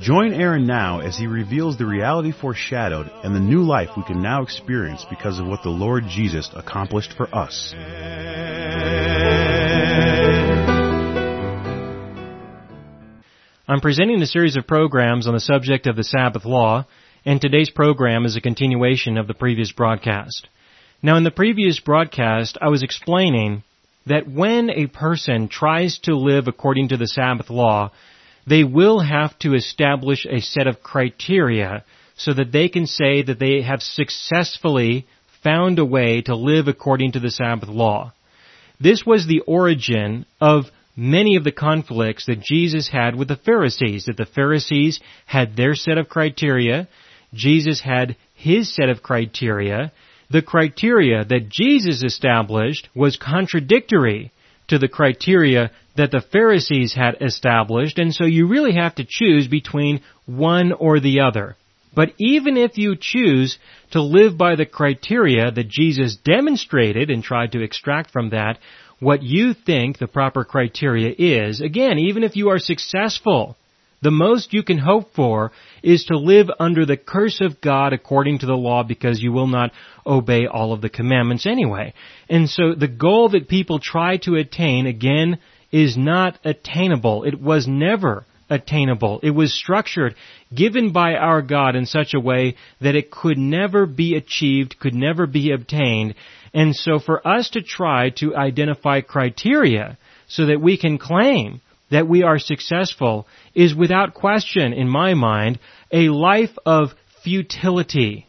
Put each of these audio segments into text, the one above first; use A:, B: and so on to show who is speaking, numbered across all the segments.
A: Join Aaron now as he reveals the reality foreshadowed and the new life we can now experience because of what the Lord Jesus accomplished for us.
B: I'm presenting a series of programs on the subject of the Sabbath law, and today's program is a continuation of the previous broadcast. Now in the previous broadcast, I was explaining that when a person tries to live according to the Sabbath law, they will have to establish a set of criteria so that they can say that they have successfully found a way to live according to the Sabbath law. This was the origin of many of the conflicts that Jesus had with the Pharisees, that the Pharisees had their set of criteria, Jesus had his set of criteria, the criteria that Jesus established was contradictory to the criteria that the Pharisees had established, and so you really have to choose between one or the other. But even if you choose to live by the criteria that Jesus demonstrated and tried to extract from that what you think the proper criteria is, again, even if you are successful, the most you can hope for is to live under the curse of God according to the law because you will not obey all of the commandments anyway. And so the goal that people try to attain, again, is not attainable. It was never attainable. It was structured, given by our God in such a way that it could never be achieved, could never be obtained. And so for us to try to identify criteria so that we can claim that we are successful is without question, in my mind, a life of futility.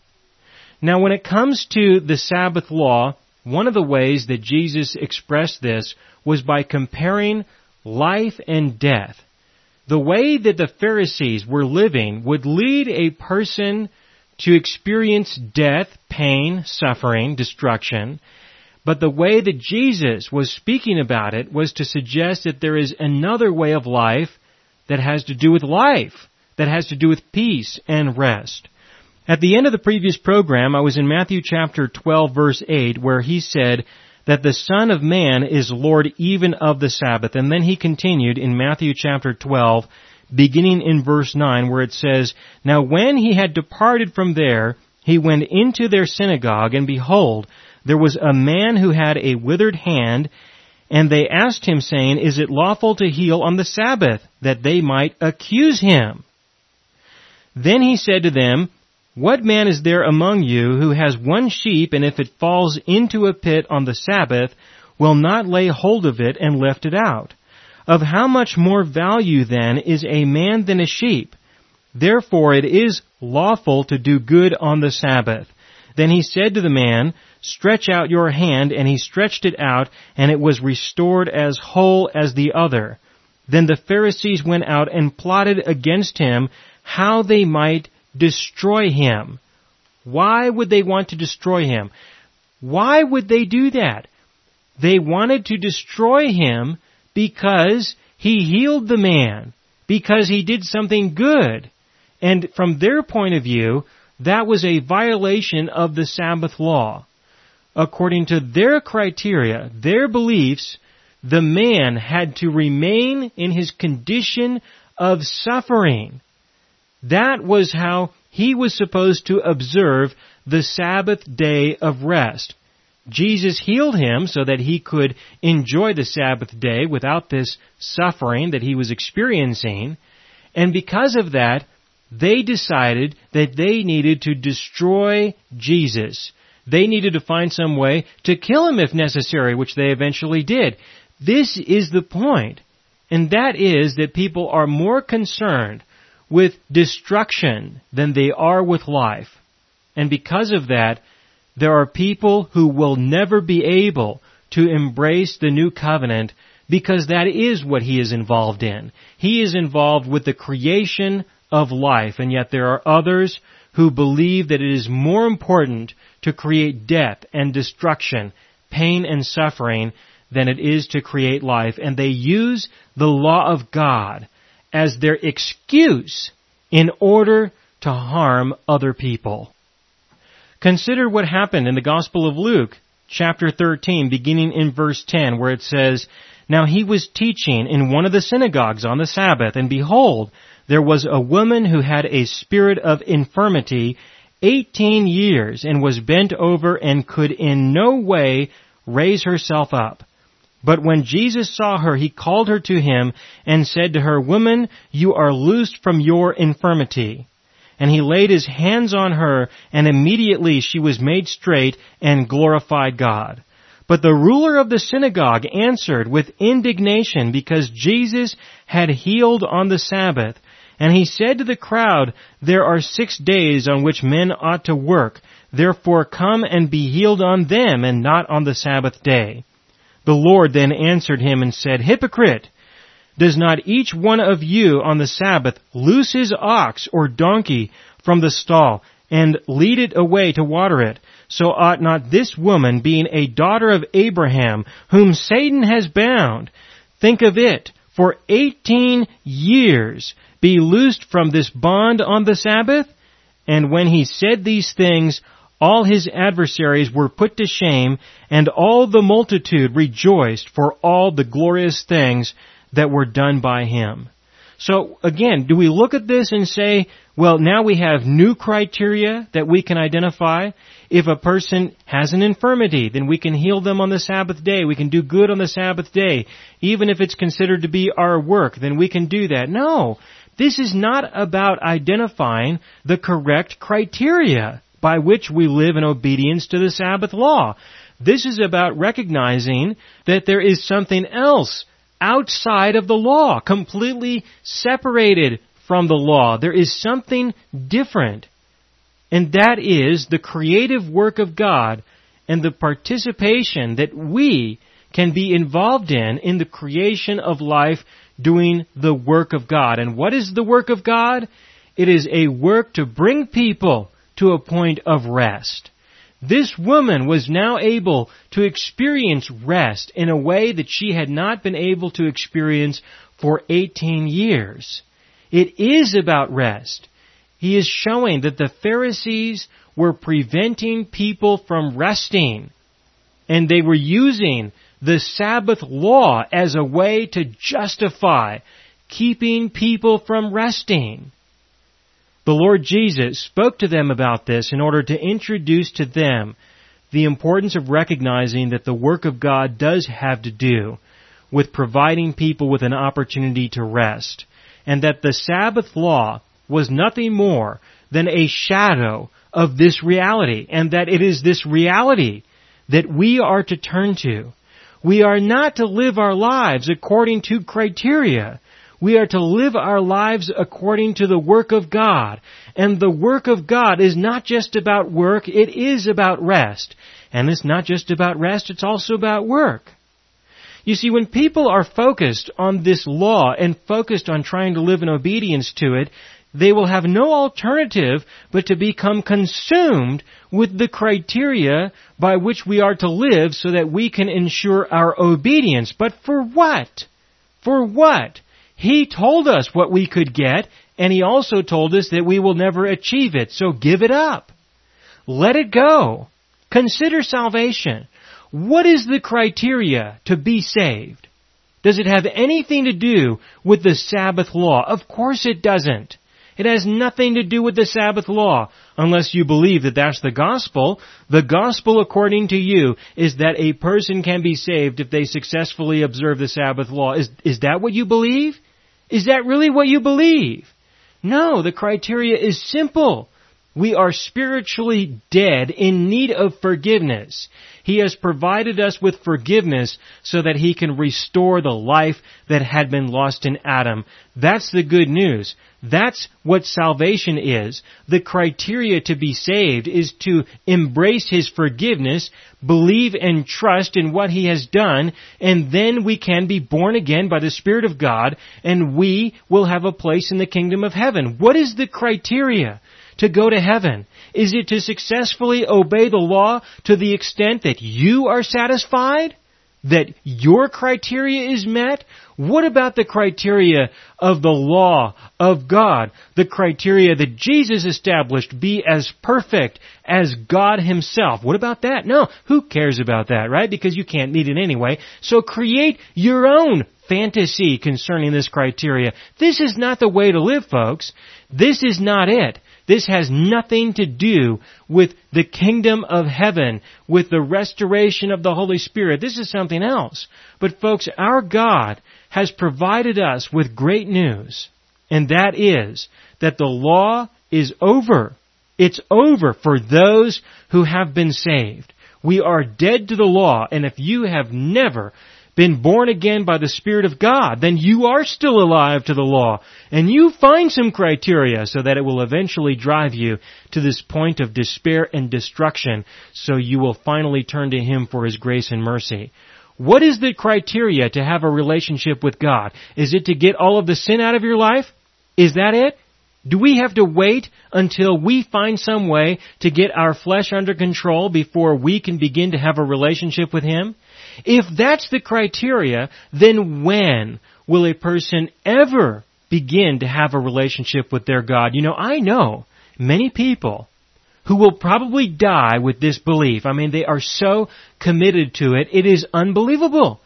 B: Now when it comes to the Sabbath law, one of the ways that Jesus expressed this was by comparing life and death. The way that the Pharisees were living would lead a person to experience death, pain, suffering, destruction, but the way that Jesus was speaking about it was to suggest that there is another way of life that has to do with life, that has to do with peace and rest. At the end of the previous program, I was in Matthew chapter 12 verse 8 where he said that the Son of Man is Lord even of the Sabbath. And then he continued in Matthew chapter 12 beginning in verse 9 where it says, Now when he had departed from there, he went into their synagogue and behold, there was a man who had a withered hand, and they asked him saying, Is it lawful to heal on the Sabbath? That they might accuse him. Then he said to them, What man is there among you who has one sheep, and if it falls into a pit on the Sabbath, will not lay hold of it and lift it out? Of how much more value then is a man than a sheep? Therefore it is lawful to do good on the Sabbath. Then he said to the man, Stretch out your hand, and he stretched it out, and it was restored as whole as the other. Then the Pharisees went out and plotted against him how they might destroy him. Why would they want to destroy him? Why would they do that? They wanted to destroy him because he healed the man, because he did something good. And from their point of view, that was a violation of the Sabbath law according to their criteria, their beliefs, the man had to remain in his condition of suffering. That was how he was supposed to observe the Sabbath day of rest. Jesus healed him so that he could enjoy the Sabbath day without this suffering that he was experiencing. And because of that, they decided that they needed to destroy Jesus. They needed to find some way to kill him if necessary, which they eventually did. This is the. And that is that people are more concerned with destruction than they are with life. And because of that, there are people who will never be able to embrace the new covenant because that is what he is involved in. He is involved with the creation of life, and yet there are others who believe that it is more important to create death and destruction, pain and suffering than it is to create life. And they use the law of God as their excuse in order to harm other people. Consider what happened in the Gospel of Luke, chapter 13, beginning in verse 10, where it says, Now he was teaching in one of the synagogues on the Sabbath, and behold, there was a woman who had a spirit of infirmity 18 years and was bent over and could in no way raise herself up. But when Jesus saw her, he called her to him and said to her, Woman, you are loosed from your infirmity. And he laid his hands on her, and immediately she was made straight and glorified God. But the ruler of the synagogue answered with indignation because Jesus had healed on the Sabbath. And he said to the crowd, There are six days on which men ought to work. Therefore come and be healed on them and not on the Sabbath day. The Lord then answered him and said, Hypocrite! Does not each one of you on the Sabbath loose his ox or donkey from the stall and lead it away to water it? So ought not this woman, being a daughter of Abraham, whom Satan has bound, think of it, for eighteen years be loosed from this bond on the Sabbath? And when he said these things, all his adversaries were put to shame, and all the multitude rejoiced for all the glorious things that were done by him. So again, do we look at this and say, well, now we have new criteria that we can identify? If a person has an infirmity, then we can heal them on the Sabbath day. We can do good on the Sabbath day. Even if it's considered to be our work, then we can do that. No. This is not about identifying the correct criteria by which we live in obedience to the Sabbath law. This is about recognizing that there is something else outside of the law, completely separated from the law. There is something different. And that is the creative work of God and the participation that we can be involved in in the creation of life doing the work of God. And what is the work of God? It is a work to bring people to a point of rest. This woman was now able to experience rest in a way that she had not been able to experience for 18 years. It is about rest. He is showing that the Pharisees were preventing people from resting. And they were using the Sabbath law as a way to justify keeping people from resting. The Lord Jesus spoke to them about this in order to introduce to them the importance of recognizing that the work of God does have to do with providing people with an opportunity to rest, and that the Sabbath law was nothing more than a shadow of this reality, and that it is this reality that we are to turn to. We are not to live our lives according to criteria we are to live our lives according to the work of God. And the work of God is not just about work, it is about rest. And it's not just about rest, it's also about work. You see, when people are focused on this law and focused on trying to live in obedience to it, they will have no alternative but to become consumed with the criteria by which we are to live so that we can ensure our obedience. But for what? For what? He told us what we could get, and He also told us that we will never achieve it, so give it up. Let it go. Consider salvation. What is the criteria to be saved? Does it have anything to do with the Sabbath law? Of course it doesn't. It has nothing to do with the Sabbath law, unless you believe that that's the gospel. The gospel according to you is that a person can be saved if they successfully observe the Sabbath law. Is, is that what you believe? Is that really what you believe? No, the criteria is simple. We are spiritually dead in need of forgiveness. He has provided us with forgiveness so that He can restore the life that had been lost in Adam. That's the good news. That's what salvation is. The criteria to be saved is to embrace His forgiveness, believe and trust in what He has done, and then we can be born again by the Spirit of God, and we will have a place in the kingdom of heaven. What is the criteria? to go to heaven? Is it to successfully obey the law to the extent that you are satisfied? That your criteria is met? What about the criteria of the law of God? The criteria that Jesus established be as perfect as God himself. What about that? No, who cares about that, right? Because you can't meet it anyway. So create your own fantasy concerning this criteria. This is not the way to live, folks. This is not it. This has nothing to do with the kingdom of heaven, with the restoration of the Holy Spirit. This is something else. But folks, our God has provided us with great news, and that is that the law is over. It's over for those who have been saved. We are dead to the law, and if you have never been born again by the Spirit of God, then you are still alive to the law. And you find some criteria so that it will eventually drive you to this point of despair and destruction so you will finally turn to Him for His grace and mercy. What is the criteria to have a relationship with God? Is it to get all of the sin out of your life? Is that it? Do we have to wait until we find some way to get our flesh under control before we can begin to have a relationship with Him? If that's the criteria, then when will a person ever begin to have a relationship with their God? You know, I know many people who will probably die with this belief. I mean, they are so committed to it, it is unbelievable.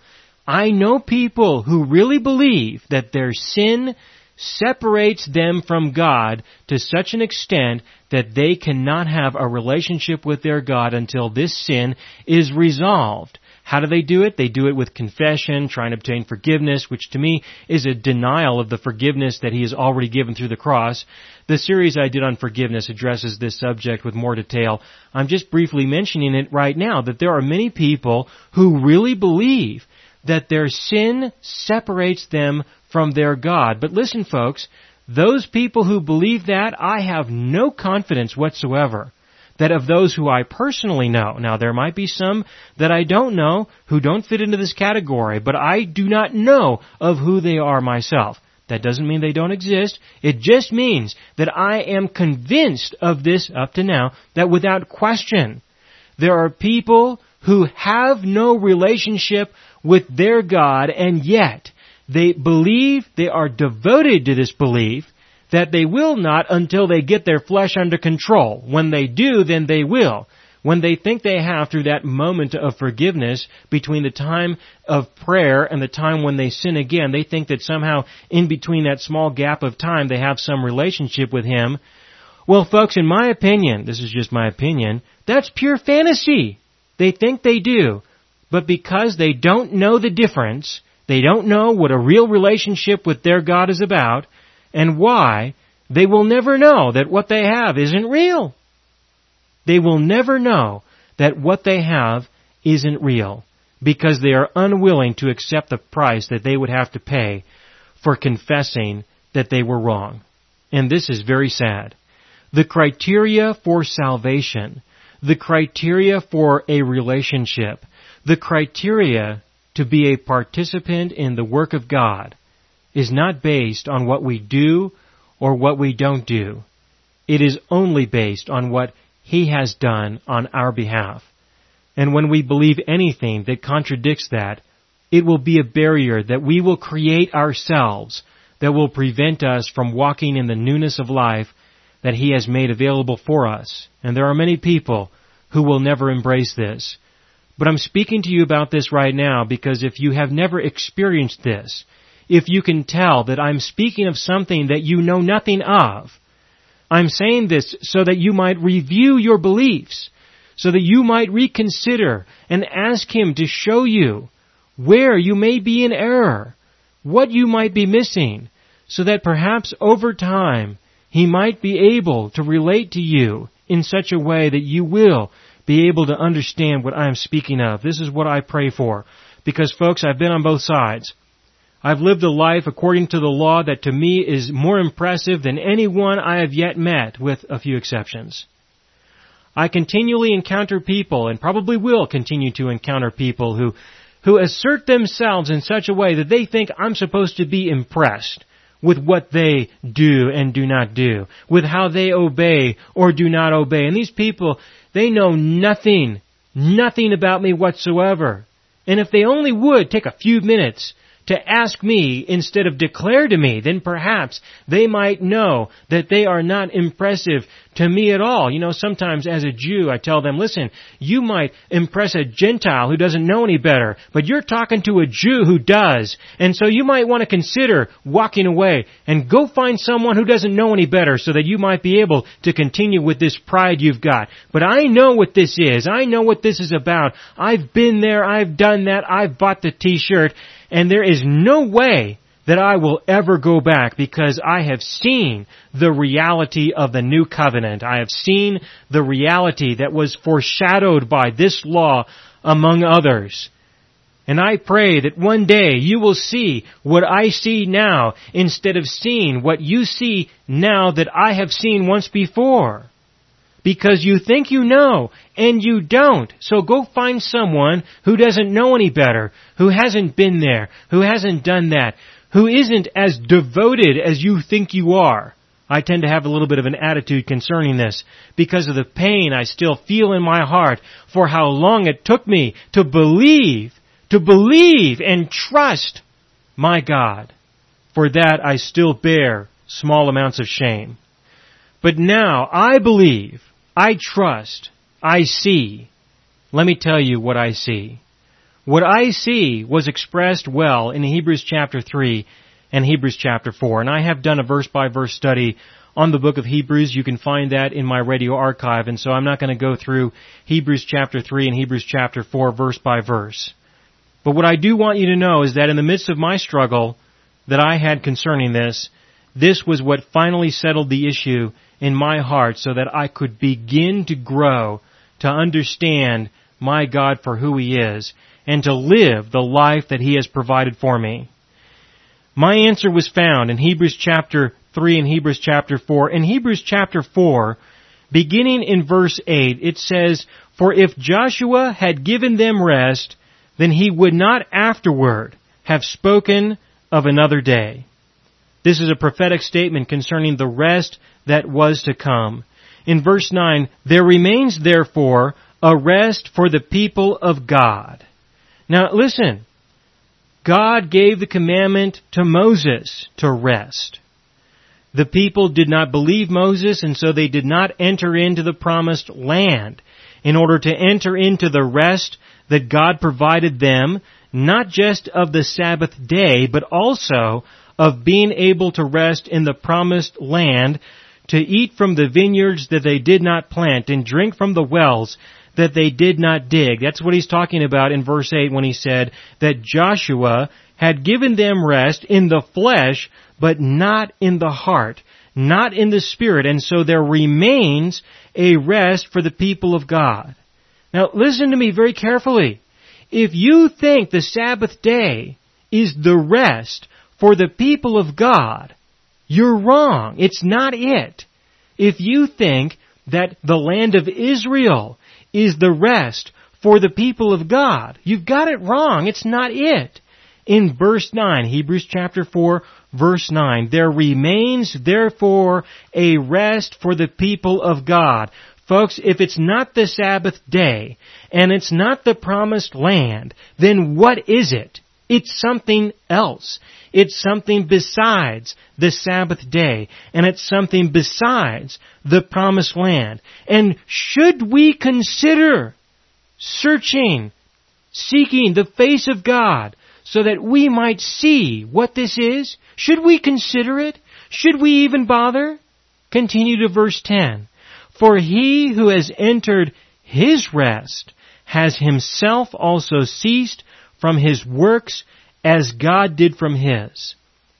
B: I know people who really believe that their sin separates them from God to such an extent that they cannot have a relationship with their God until this sin is resolved. How do they do it? They do it with confession, trying to obtain forgiveness, which to me is a denial of the forgiveness that He has already given through the cross. The series I did on forgiveness addresses this subject with more detail. I'm just briefly mentioning it right now that there are many people who really believe that their sin separates them from their God. But listen folks, those people who believe that, I have no confidence whatsoever that of those who I personally know, now there might be some that I don't know who don't fit into this category, but I do not know of who they are myself. That doesn't mean they don't exist. It just means that I am convinced of this up to now, that without question, there are people who have no relationship with their God and yet they believe, they are devoted to this belief, that they will not until they get their flesh under control. When they do, then they will. When they think they have through that moment of forgiveness between the time of prayer and the time when they sin again, they think that somehow in between that small gap of time they have some relationship with Him. Well folks, in my opinion, this is just my opinion, that's pure fantasy. They think they do. But because they don't know the difference, they don't know what a real relationship with their God is about, and why, they will never know that what they have isn't real. They will never know that what they have isn't real because they are unwilling to accept the price that they would have to pay for confessing that they were wrong. And this is very sad. The criteria for salvation, the criteria for a relationship, the criteria to be a participant in the work of God is not based on what we do or what we don't do. It is only based on what He has done on our behalf. And when we believe anything that contradicts that, it will be a barrier that we will create ourselves that will prevent us from walking in the newness of life that He has made available for us. And there are many people who will never embrace this. But I'm speaking to you about this right now because if you have never experienced this, if you can tell that I'm speaking of something that you know nothing of. I'm saying this so that you might review your beliefs, so that you might reconsider and ask Him to show you where you may be in error, what you might be missing, so that perhaps over time He might be able to relate to you in such a way that you will be able to understand what I'm speaking of. This is what I pray for. Because folks, I've been on both sides. I've lived a life according to the law that to me is more impressive than any one I have yet met, with a few exceptions. I continually encounter people, and probably will continue to encounter people who, who assert themselves in such a way that they think I'm supposed to be impressed with what they do and do not do, with how they obey or do not obey. And these people, they know nothing, nothing about me whatsoever. And if they only would take a few minutes to ask me instead of declare to me, then perhaps they might know that they are not impressive to me at all. You know, sometimes as a Jew, I tell them, listen, you might impress a Gentile who doesn't know any better, but you're talking to a Jew who does. And so you might want to consider walking away and go find someone who doesn't know any better so that you might be able to continue with this pride you've got. But I know what this is. I know what this is about. I've been there. I've done that. I've bought the t-shirt and there is no way that I will ever go back because I have seen the reality of the new covenant. I have seen the reality that was foreshadowed by this law among others. And I pray that one day you will see what I see now instead of seeing what you see now that I have seen once before because you think you know and you don't. So go find someone who doesn't know any better, who hasn't been there, who hasn't done that, who isn't as devoted as you think you are. I tend to have a little bit of an attitude concerning this because of the pain I still feel in my heart for how long it took me to believe, to believe and trust my God. For that I still bear small amounts of shame. But now I believe I trust. I see. Let me tell you what I see. What I see was expressed well in Hebrews chapter 3 and Hebrews chapter 4. And I have done a verse by verse study on the book of Hebrews. You can find that in my radio archive. And so I'm not going to go through Hebrews chapter 3 and Hebrews chapter 4 verse by verse. But what I do want you to know is that in the midst of my struggle that I had concerning this, this was what finally settled the issue in my heart so that I could begin to grow to understand my God for who He is and to live the life that He has provided for me. My answer was found in Hebrews chapter 3 and Hebrews chapter 4. In Hebrews chapter 4, beginning in verse 8, it says, For if Joshua had given them rest, then he would not afterward have spoken of another day. This is a prophetic statement concerning the rest that was to come. In verse 9, there remains therefore a rest for the people of God. Now listen, God gave the commandment to Moses to rest. The people did not believe Moses and so they did not enter into the promised land. In order to enter into the rest that God provided them, not just of the Sabbath day, but also of being able to rest in the promised land to eat from the vineyards that they did not plant and drink from the wells that they did not dig. That's what he's talking about in verse 8 when he said that Joshua had given them rest in the flesh, but not in the heart, not in the spirit, and so there remains a rest for the people of God. Now listen to me very carefully. If you think the Sabbath day is the rest for the people of God, you're wrong. It's not it. If you think that the land of Israel is the rest for the people of God, you've got it wrong. It's not it. In verse 9, Hebrews chapter 4, verse 9, there remains therefore a rest for the people of God. Folks, if it's not the Sabbath day, and it's not the promised land, then what is it? It's something else. It's something besides the Sabbath day, and it's something besides the promised land. And should we consider searching, seeking the face of God so that we might see what this is? Should we consider it? Should we even bother? Continue to verse 10. For he who has entered his rest has himself also ceased from his works as God did from His.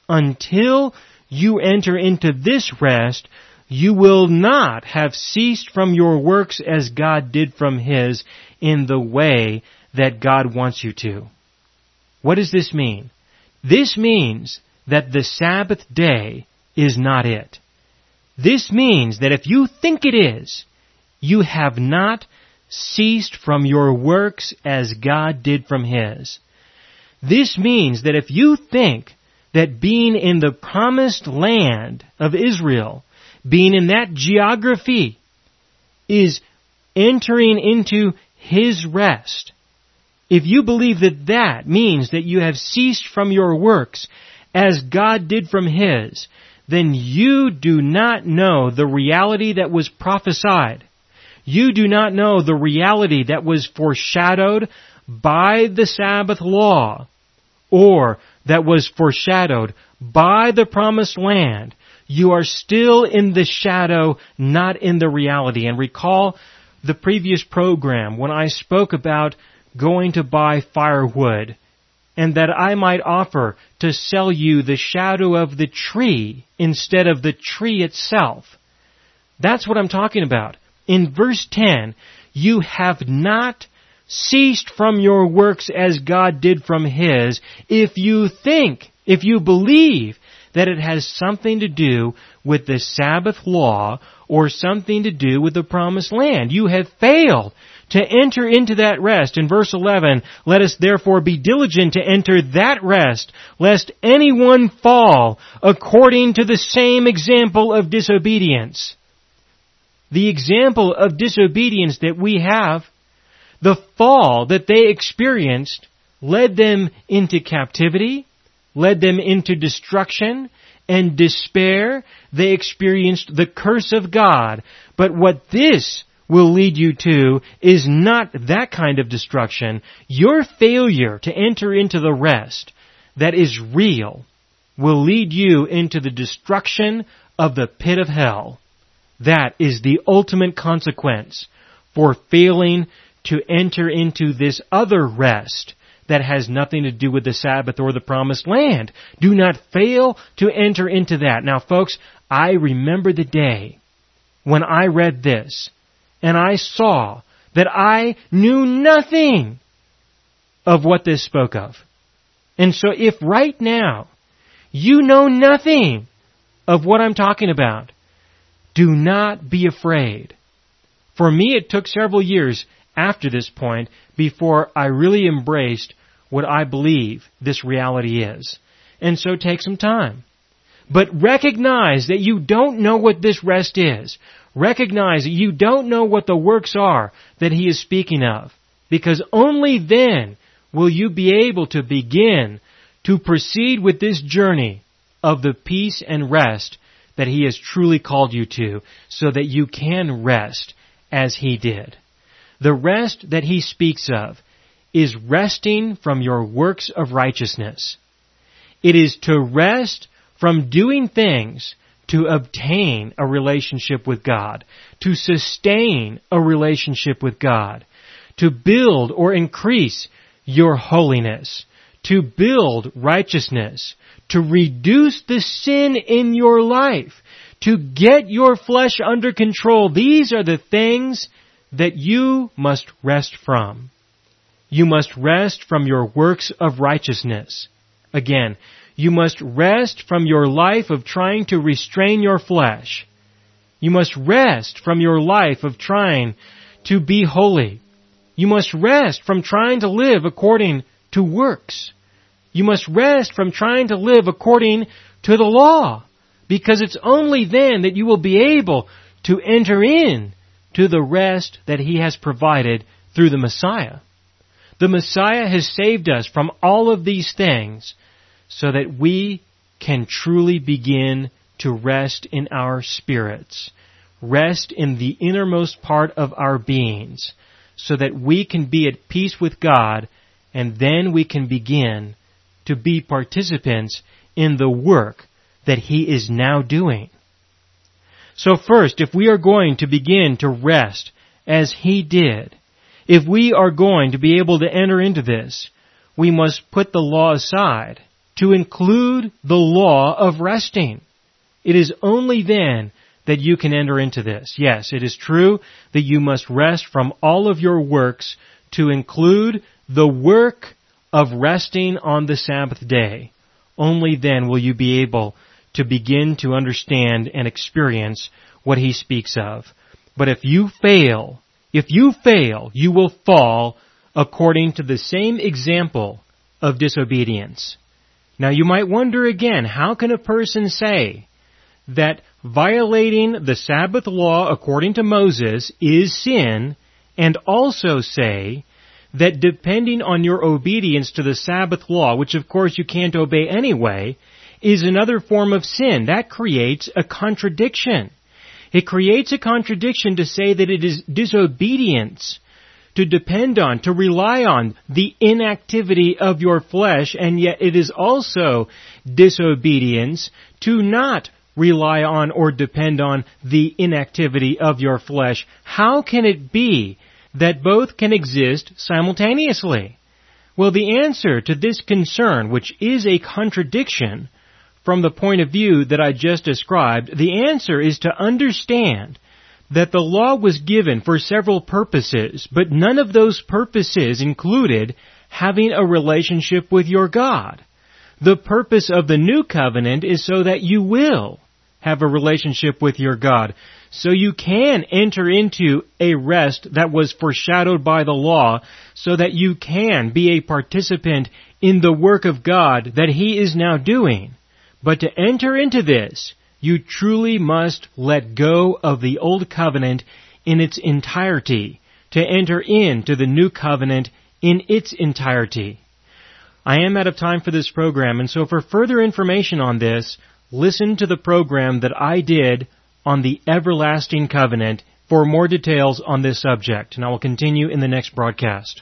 B: Until you enter into this rest, you will not have ceased from your works as God did from His in the way that God wants you to. What does this mean? This means that the Sabbath day is not it. This means that if you think it is, you have not ceased from your works as God did from His. This means that if you think that being in the promised land of Israel, being in that geography, is entering into His rest. If you believe that that means that you have ceased from your works as God did from His, then you do not know the reality that was prophesied. You do not know the reality that was foreshadowed by the Sabbath law, or that was foreshadowed by the promised land. You are still in the shadow, not in the reality. And recall the previous program when I spoke about going to buy firewood and that I might offer to sell you the shadow of the tree instead of the tree itself. That's what I'm talking about. In verse 10, you have not ceased from your works as God did from His if you think, if you believe that it has something to do with the Sabbath law or something to do with the promised land. You have failed to enter into that rest. In verse 11, let us therefore be diligent to enter that rest, lest anyone fall according to the same example of disobedience. The example of disobedience that we have, the fall that they experienced led them into captivity, led them into destruction and despair. They experienced the curse of God. But what this will lead you to is not that kind of destruction. Your failure to enter into the rest that is real will lead you into the destruction of the pit of hell. That is the ultimate consequence for failing to enter into this other rest that has nothing to do with the Sabbath or the promised land. Do not fail to enter into that. Now folks, I remember the day when I read this and I saw that I knew nothing of what this spoke of. And so if right now you know nothing of what I'm talking about, do not be afraid. For me, it took several years after this point before I really embraced what I believe this reality is. And so take some time. But recognize that you don't know what this rest is. Recognize that you don't know what the works are that he is speaking of. Because only then will you be able to begin to proceed with this journey of the peace and rest that he has truly called you to so that you can rest as he did. The rest that he speaks of is resting from your works of righteousness. It is to rest from doing things to obtain a relationship with God, to sustain a relationship with God, to build or increase your holiness, to build righteousness, to reduce the sin in your life, to get your flesh under control. These are the things that you must rest from. You must rest from your works of righteousness. Again, you must rest from your life of trying to restrain your flesh. You must rest from your life of trying to be holy. You must rest from trying to live according to works. You must rest from trying to live according to the law. Because it's only then that you will be able to enter in to the rest that He has provided through the Messiah. The Messiah has saved us from all of these things so that we can truly begin to rest in our spirits, rest in the innermost part of our beings, so that we can be at peace with God, and then we can begin to be participants in the work that He is now doing. So first, if we are going to begin to rest as He did, if we are going to be able to enter into this, we must put the law aside to include the law of resting. It is only then that you can enter into this. Yes, it is true that you must rest from all of your works to include the work of resting on the Sabbath day. Only then will you be able to begin to understand and experience what he speaks of. But if you fail, if you fail, you will fall according to the same example of disobedience. Now you might wonder again, how can a person say that violating the Sabbath law according to Moses is sin and also say that depending on your obedience to the Sabbath law, which of course you can't obey anyway, is another form of sin. That creates a contradiction. It creates a contradiction to say that it is disobedience to depend on, to rely on the inactivity of your flesh, and yet it is also disobedience to not rely on or depend on the inactivity of your flesh. How can it be that both can exist simultaneously? Well, the answer to this concern, which is a contradiction from the point of view that I just described, the answer is to understand that the law was given for several purposes, but none of those purposes included having a relationship with your God. The purpose of the new covenant is so that you will have a relationship with your God. So you can enter into a rest that was foreshadowed by the law so that you can be a participant in the work of God that He is now doing. But to enter into this, you truly must let go of the old covenant in its entirety to enter into the new covenant in its entirety. I am out of time for this program, and so for further information on this, listen to the program that I did on the everlasting covenant for more details on this subject, and I will continue in the next broadcast.